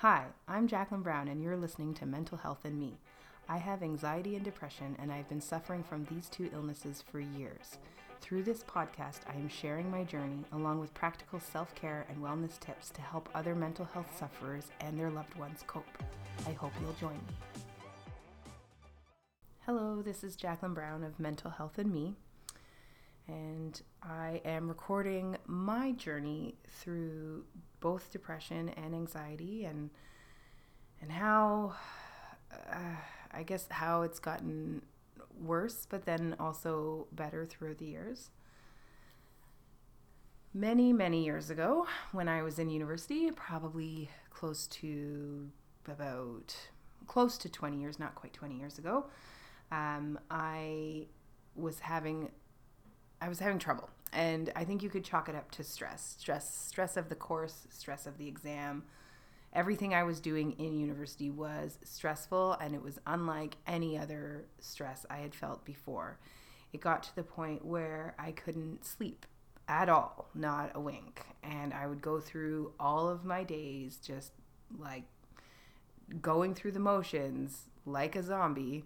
Hi, I'm Jacqueline Brown, and you're listening to Mental Health and Me. I have anxiety and depression, and I've been suffering from these two illnesses for years. Through this podcast, I am sharing my journey along with practical self care and wellness tips to help other mental health sufferers and their loved ones cope. I hope you'll join me. Hello, this is Jacqueline Brown of Mental Health and Me, and I am recording my journey through both depression and anxiety and and how uh, I guess how it's gotten worse, but then also better through the years. Many, many years ago, when I was in university, probably close to about close to 20 years, not quite 20 years ago, um, I was having I was having trouble, and I think you could chalk it up to stress, stress, stress of the course, stress of the exam, everything I was doing in university was stressful and it was unlike any other stress I had felt before. It got to the point where I couldn't sleep at all, not a wink. And I would go through all of my days just like going through the motions like a zombie.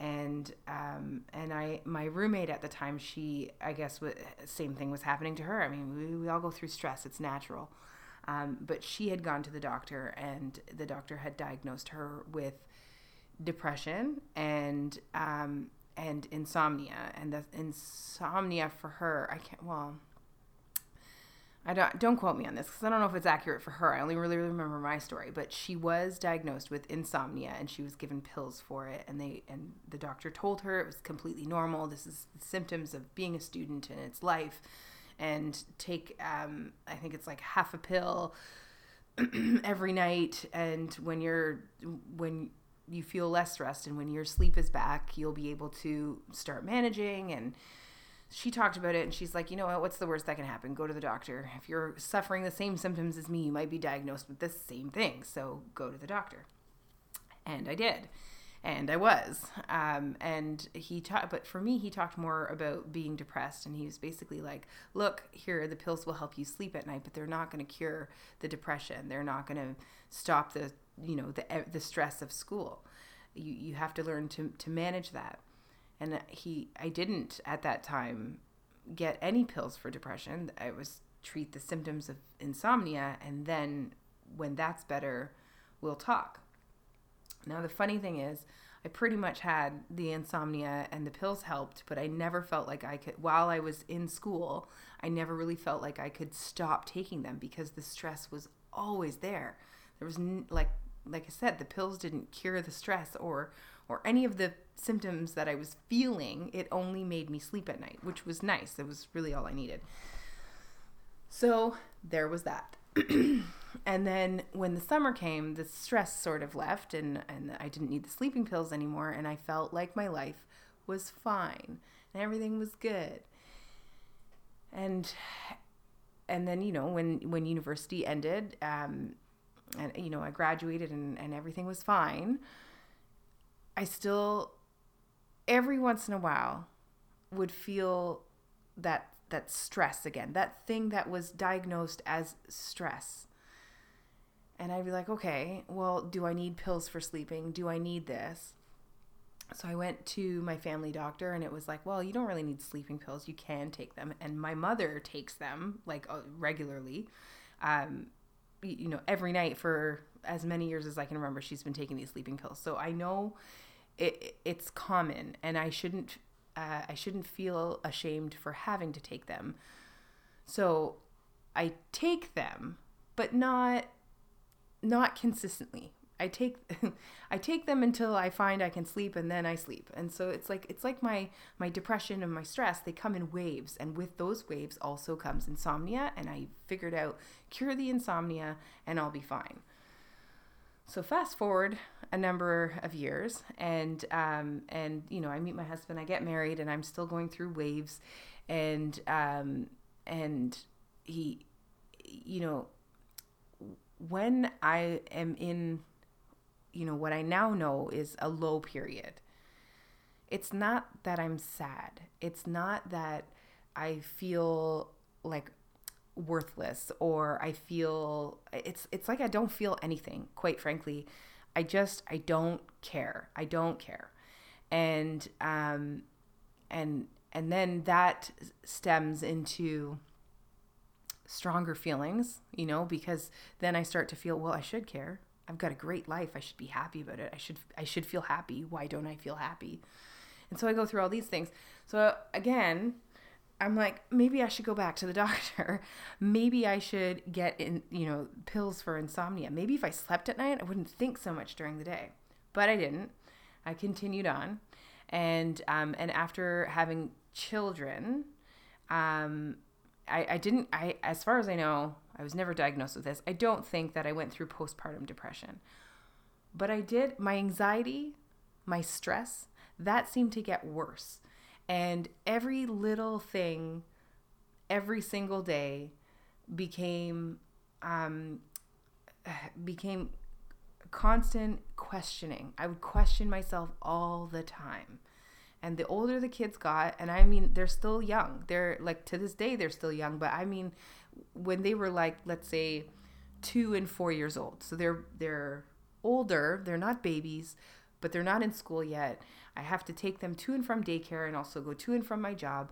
And um, and I my roommate at the time she I guess w- same thing was happening to her. I mean we, we all go through stress. It's natural. Um, but she had gone to the doctor, and the doctor had diagnosed her with depression and um, and insomnia. And the insomnia for her, I can't. Well, I don't don't quote me on this because I don't know if it's accurate for her. I only really, remember my story, but she was diagnosed with insomnia and she was given pills for it. And they and the doctor told her it was completely normal. This is symptoms of being a student and it's life and take um, I think it's like half a pill every night and when you're when you feel less stressed and when your sleep is back you'll be able to start managing and she talked about it and she's like you know what what's the worst that can happen go to the doctor if you're suffering the same symptoms as me you might be diagnosed with the same thing so go to the doctor and i did and I was. Um, and he talked, but for me, he talked more about being depressed, and he was basically like, "Look, here, the pills will help you sleep at night, but they're not going to cure the depression. They're not going to stop the, you know, the the stress of school. You you have to learn to to manage that." And he, I didn't at that time get any pills for depression. I was treat the symptoms of insomnia, and then when that's better, we'll talk now, the funny thing is, I pretty much had the insomnia and the pills helped, but I never felt like I could, while I was in school, I never really felt like I could stop taking them because the stress was always there. There was, like, like I said, the pills didn't cure the stress or, or any of the symptoms that I was feeling. It only made me sleep at night, which was nice. It was really all I needed. So there was that. and then when the summer came, the stress sort of left, and, and I didn't need the sleeping pills anymore, and I felt like my life was fine and everything was good. And and then you know when when university ended, um, and you know I graduated and, and everything was fine. I still every once in a while would feel that that stress again, that thing that was diagnosed as stress. And I'd be like, okay, well, do I need pills for sleeping? Do I need this? So I went to my family doctor and it was like, well, you don't really need sleeping pills. You can take them. And my mother takes them like uh, regularly. Um, you know, every night for as many years as I can remember, she's been taking these sleeping pills. So I know it, it's common and I shouldn't uh, I shouldn't feel ashamed for having to take them. So I take them, but not not consistently. I take I take them until I find I can sleep and then I sleep. And so it's like it's like my my depression and my stress, they come in waves and with those waves also comes insomnia and I figured out cure the insomnia and I'll be fine. So fast forward a number of years, and um, and you know, I meet my husband, I get married, and I'm still going through waves, and um, and he, you know, when I am in, you know, what I now know is a low period. It's not that I'm sad. It's not that I feel like worthless or I feel it's it's like I don't feel anything, quite frankly. I just I don't care. I don't care. And um and and then that stems into stronger feelings, you know, because then I start to feel, well, I should care. I've got a great life. I should be happy about it. I should I should feel happy. Why don't I feel happy? And so I go through all these things. So again, I'm like, maybe I should go back to the doctor. Maybe I should get in, you know, pills for insomnia. Maybe if I slept at night, I wouldn't think so much during the day. But I didn't. I continued on, and um, and after having children, um, I, I didn't. I as far as I know, I was never diagnosed with this. I don't think that I went through postpartum depression, but I did. My anxiety, my stress, that seemed to get worse and every little thing, every single day became um, became constant questioning. I would question myself all the time. And the older the kids got, and I mean, they're still young. They're like to this day, they're still young. But I mean, when they were like, let's say, two and four years old, so they're they're older. They're not babies, but they're not in school yet. I have to take them to and from daycare and also go to and from my job.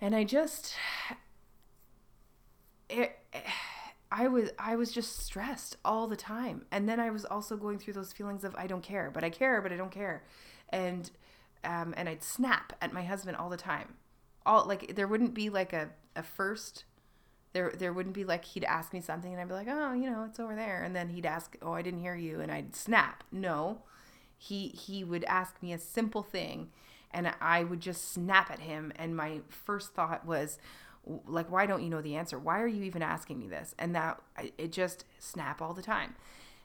And I just it, I was I was just stressed all the time. And then I was also going through those feelings of I don't care, but I care, but I don't care. And um, and I'd snap at my husband all the time. All like there wouldn't be like a, a first there there wouldn't be like he'd ask me something and I'd be like, "Oh, you know, it's over there." And then he'd ask, "Oh, I didn't hear you." And I'd snap. No. He he would ask me a simple thing and I would just snap at him and my first thought was like why don't you know the answer? Why are you even asking me this? And that it just snap all the time.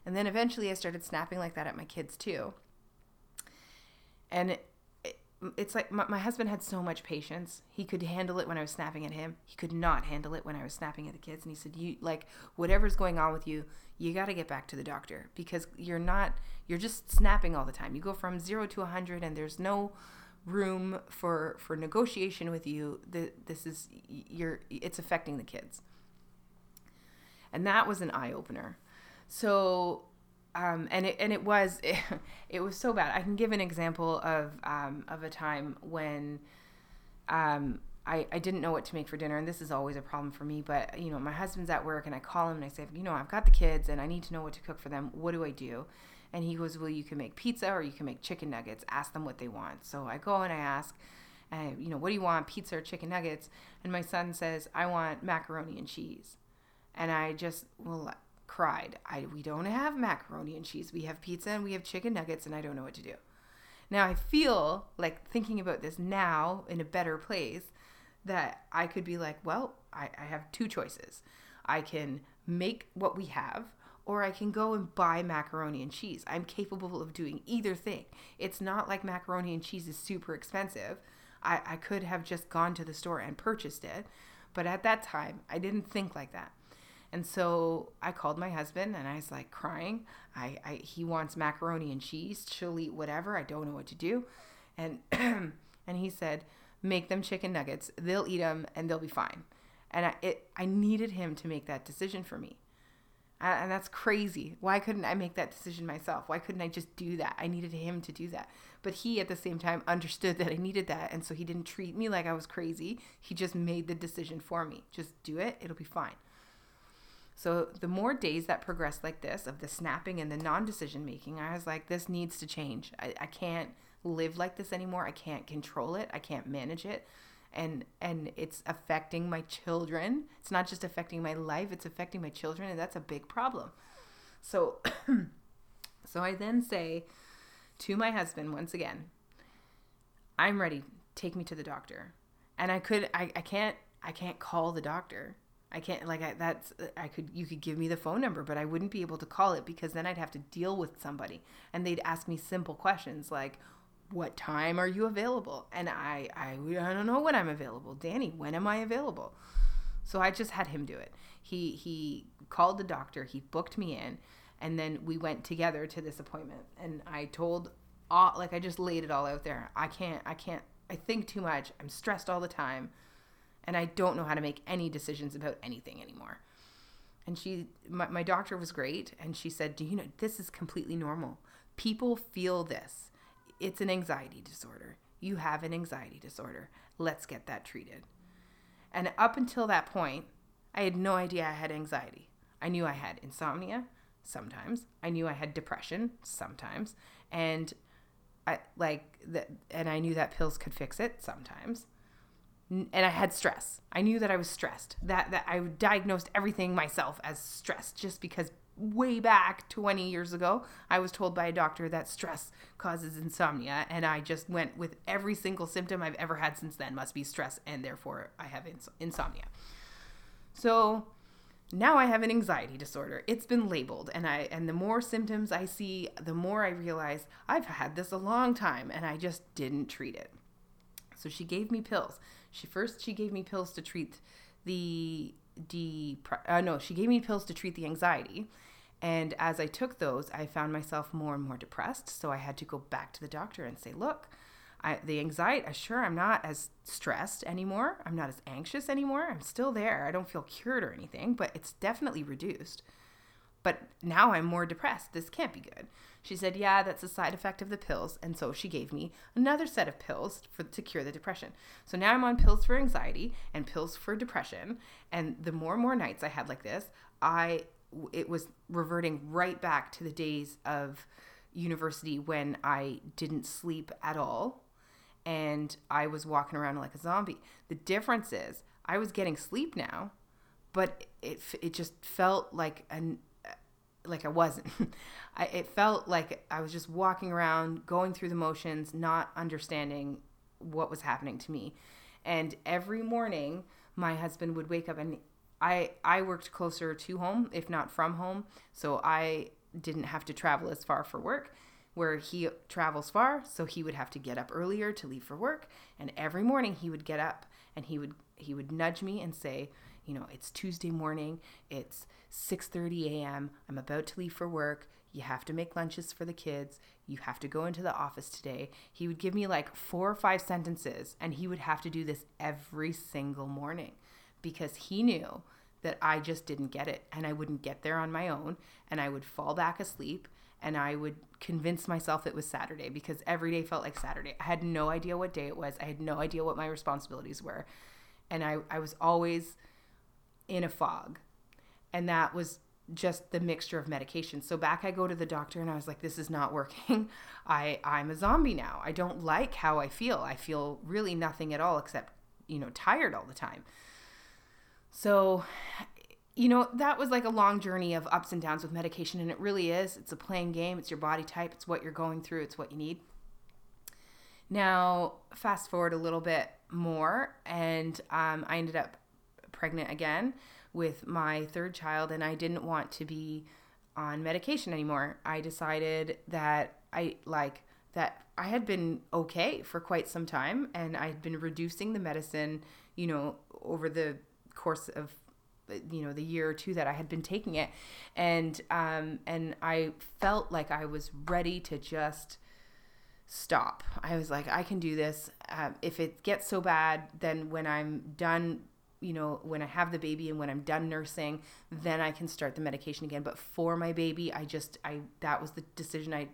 And then eventually I started snapping like that at my kids too. And it's like my, my, husband had so much patience. He could handle it when I was snapping at him. He could not handle it when I was snapping at the kids. And he said, "You like whatever's going on with you, you got to get back to the doctor because you're not. You're just snapping all the time. You go from zero to a hundred, and there's no room for for negotiation with you. The, this is you're. It's affecting the kids." And that was an eye opener. So um, and it and it was it, it, was so bad. I can give an example of um, of a time when um, I I didn't know what to make for dinner, and this is always a problem for me. But you know, my husband's at work, and I call him and I say, you know, I've got the kids, and I need to know what to cook for them. What do I do? And he goes, well, you can make pizza or you can make chicken nuggets. Ask them what they want. So I go and I ask. Uh, you know, what do you want, pizza or chicken nuggets? And my son says, I want macaroni and cheese. And I just, well, cried. I we don't have macaroni and cheese. We have pizza and we have chicken nuggets and I don't know what to do. Now I feel like thinking about this now in a better place that I could be like, well, I, I have two choices. I can make what we have or I can go and buy macaroni and cheese. I'm capable of doing either thing. It's not like macaroni and cheese is super expensive. I, I could have just gone to the store and purchased it. But at that time, I didn't think like that. And so I called my husband and I was like crying. I, I he wants macaroni and cheese. She'll eat whatever. I don't know what to do. And and he said, "Make them chicken nuggets. They'll eat them and they'll be fine." And I it I needed him to make that decision for me. And that's crazy. Why couldn't I make that decision myself? Why couldn't I just do that? I needed him to do that. But he, at the same time, understood that I needed that. And so he didn't treat me like I was crazy. He just made the decision for me. Just do it, it'll be fine. So the more days that progressed like this of the snapping and the non-decision making, I was like, this needs to change. I, I can't live like this anymore. I can't control it. I can't manage it. And and it's affecting my children. It's not just affecting my life, it's affecting my children, and that's a big problem. So so I then say to my husband once again, I'm ready. Take me to the doctor. And I could I, I can't I can't call the doctor I can't like I, that's I could you could give me the phone number, but I wouldn't be able to call it because then I'd have to deal with somebody and they'd ask me simple questions like what time are you available? And I I I don't know when I'm available. Danny, when am I available? So I just had him do it. He he called the doctor, he booked me in, and then we went together to this appointment and I told all like I just laid it all out there. I can't I can't I think too much. I'm stressed all the time and I don't know how to make any decisions about anything anymore. And she, my, my doctor was great, and she said, Do you know, this is completely normal. People feel this. It's an anxiety disorder. You have an anxiety disorder. Let's get that treated. And up until that point, I had no idea I had anxiety. I knew I had insomnia sometimes. I knew I had depression sometimes. And I like that and I knew that pills could fix it sometimes. And I had stress. I knew that I was stressed. That that I diagnosed everything myself as stress just because way back 20 years ago, I was told by a doctor that stress causes insomnia, and I just went with every single symptom I've ever had since then must be stress, and therefore I have ins- insomnia. So now I have an anxiety disorder. It's been labeled, and I and the more symptoms I see, the more I realize I've had this a long time, and I just didn't treat it. So she gave me pills. She first she gave me pills to treat the de uh, no she gave me pills to treat the anxiety and as I took those, I found myself more and more depressed. So I had to go back to the doctor and say, look, I, the anxiety, uh, sure, I'm not as stressed anymore. I'm not as anxious anymore. I'm still there. I don't feel cured or anything, but it's definitely reduced. But now I'm more depressed. This can't be good. She said, Yeah, that's a side effect of the pills. And so she gave me another set of pills for, to cure the depression. So now I'm on pills for anxiety and pills for depression. And the more and more nights I had like this, I it was reverting right back to the days of university when I didn't sleep at all and I was walking around like a zombie. The difference is I was getting sleep now, but it it just felt like an like I wasn't. I, it felt like I was just walking around, going through the motions, not understanding what was happening to me. And every morning, my husband would wake up and I I worked closer to home, if not from home, so I didn't have to travel as far for work. Where he travels far, so he would have to get up earlier to leave for work, and every morning he would get up and he would he would nudge me and say, you know, it's Tuesday morning, it's 6:30 a.m. I'm about to leave for work. You have to make lunches for the kids. You have to go into the office today. He would give me like four or five sentences and he would have to do this every single morning because he knew that I just didn't get it and I wouldn't get there on my own and I would fall back asleep and I would convince myself it was Saturday because every day felt like Saturday. I had no idea what day it was. I had no idea what my responsibilities were. And I, I was always in a fog. And that was just the mixture of medication. So back I go to the doctor and I was like, this is not working. I, I'm a zombie now. I don't like how I feel. I feel really nothing at all except, you know, tired all the time. So, you know, that was like a long journey of ups and downs with medication, and it really is. It's a playing game, it's your body type, it's what you're going through, it's what you need. Now, fast forward a little bit more, and um, I ended up pregnant again with my third child, and I didn't want to be on medication anymore. I decided that I like that I had been okay for quite some time, and I had been reducing the medicine, you know, over the course of you know the year or two that I had been taking it. And um and I felt like I was ready to just stop. I was like I can do this. Um, if it gets so bad then when I'm done you know when I have the baby and when I'm done nursing then I can start the medication again but for my baby I just I that was the decision I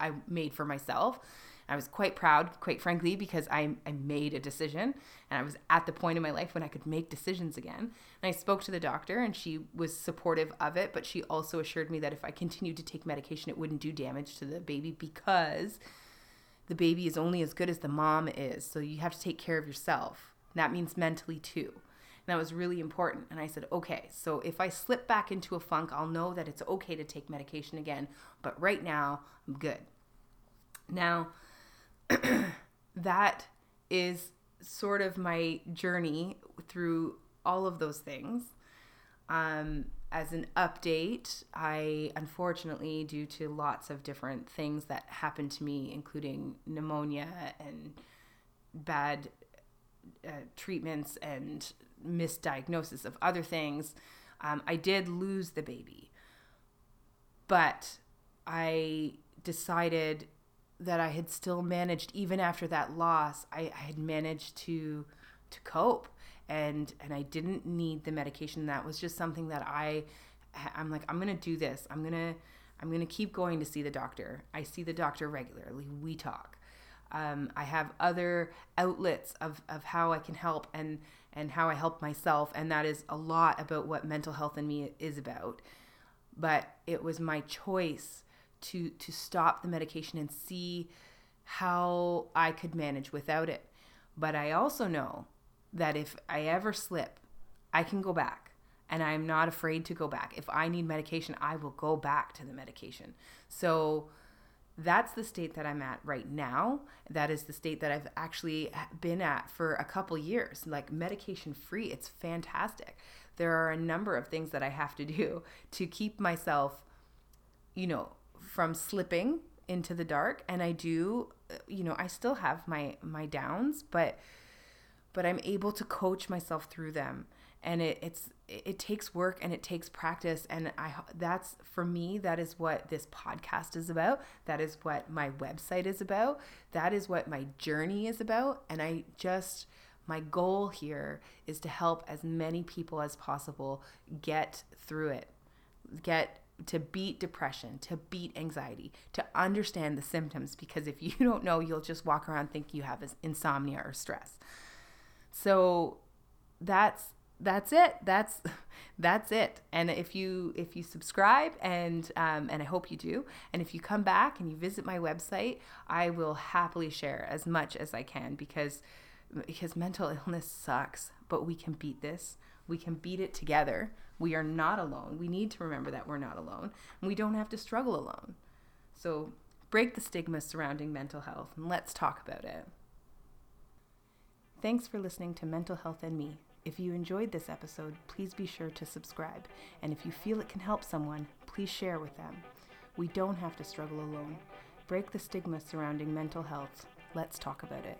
I made for myself I was quite proud, quite frankly, because I, I made a decision and I was at the point in my life when I could make decisions again. And I spoke to the doctor and she was supportive of it, but she also assured me that if I continued to take medication, it wouldn't do damage to the baby because the baby is only as good as the mom is. So you have to take care of yourself. That means mentally too. That was really important. And I said, okay, so if I slip back into a funk, I'll know that it's okay to take medication again. But right now, I'm good. Now, that is sort of my journey through all of those things. Um, as an update, I unfortunately, due to lots of different things that happened to me, including pneumonia and bad uh, treatments and misdiagnosis of other things, um, I did lose the baby. But I decided that I had still managed, even after that loss, I, I had managed to to cope and and I didn't need the medication. That was just something that I I'm like I'm to do this. I'm to I'm to keep going to see the doctor. I see the doctor regularly. We talk. Um, I have other outlets of, of how I can help and and how I help myself, and that is a lot about what Mental Health and Me is about. But it was my choice to to stop the medication and see how I could manage without it. But I also know that if I ever slip, I can go back and I'm not afraid to go back. If I need medication, I will go back to the medication. So that's the state that I'm at right now. That is the state that I've actually been at for a couple years, like medication free. It's fantastic. There are a number of things that I have to do to keep myself, you know, from slipping into the dark and I do uh, you know I still have my my downs but but I'm able to coach myself through them and it, it's it takes work and it takes practice. And I that's for me that is what this podcast is about. That is what my website is about. That is what my journey is about. And I just my goal here is to help as many people as possible get through it. Get to beat depression, to beat anxiety, to understand the symptoms because if you don't know, you'll just walk around thinking you have insomnia or stress. So that's that's it. That's that's it. And if you if you subscribe and um, and I hope you do, and if you come back and you visit my website, I will happily share as much as I can because because mental illness sucks, but we can beat this. We can beat it together. We are not alone. We need to remember that we're not alone. And we don't have to struggle alone. So break the stigma surrounding mental health and let's talk about it. Thanks for listening to Mental Health and Me. If you enjoyed this episode, please be sure to subscribe. And if you feel it can help someone, please share with them. We don't have to struggle alone. Break the stigma surrounding mental health. Let's talk about it.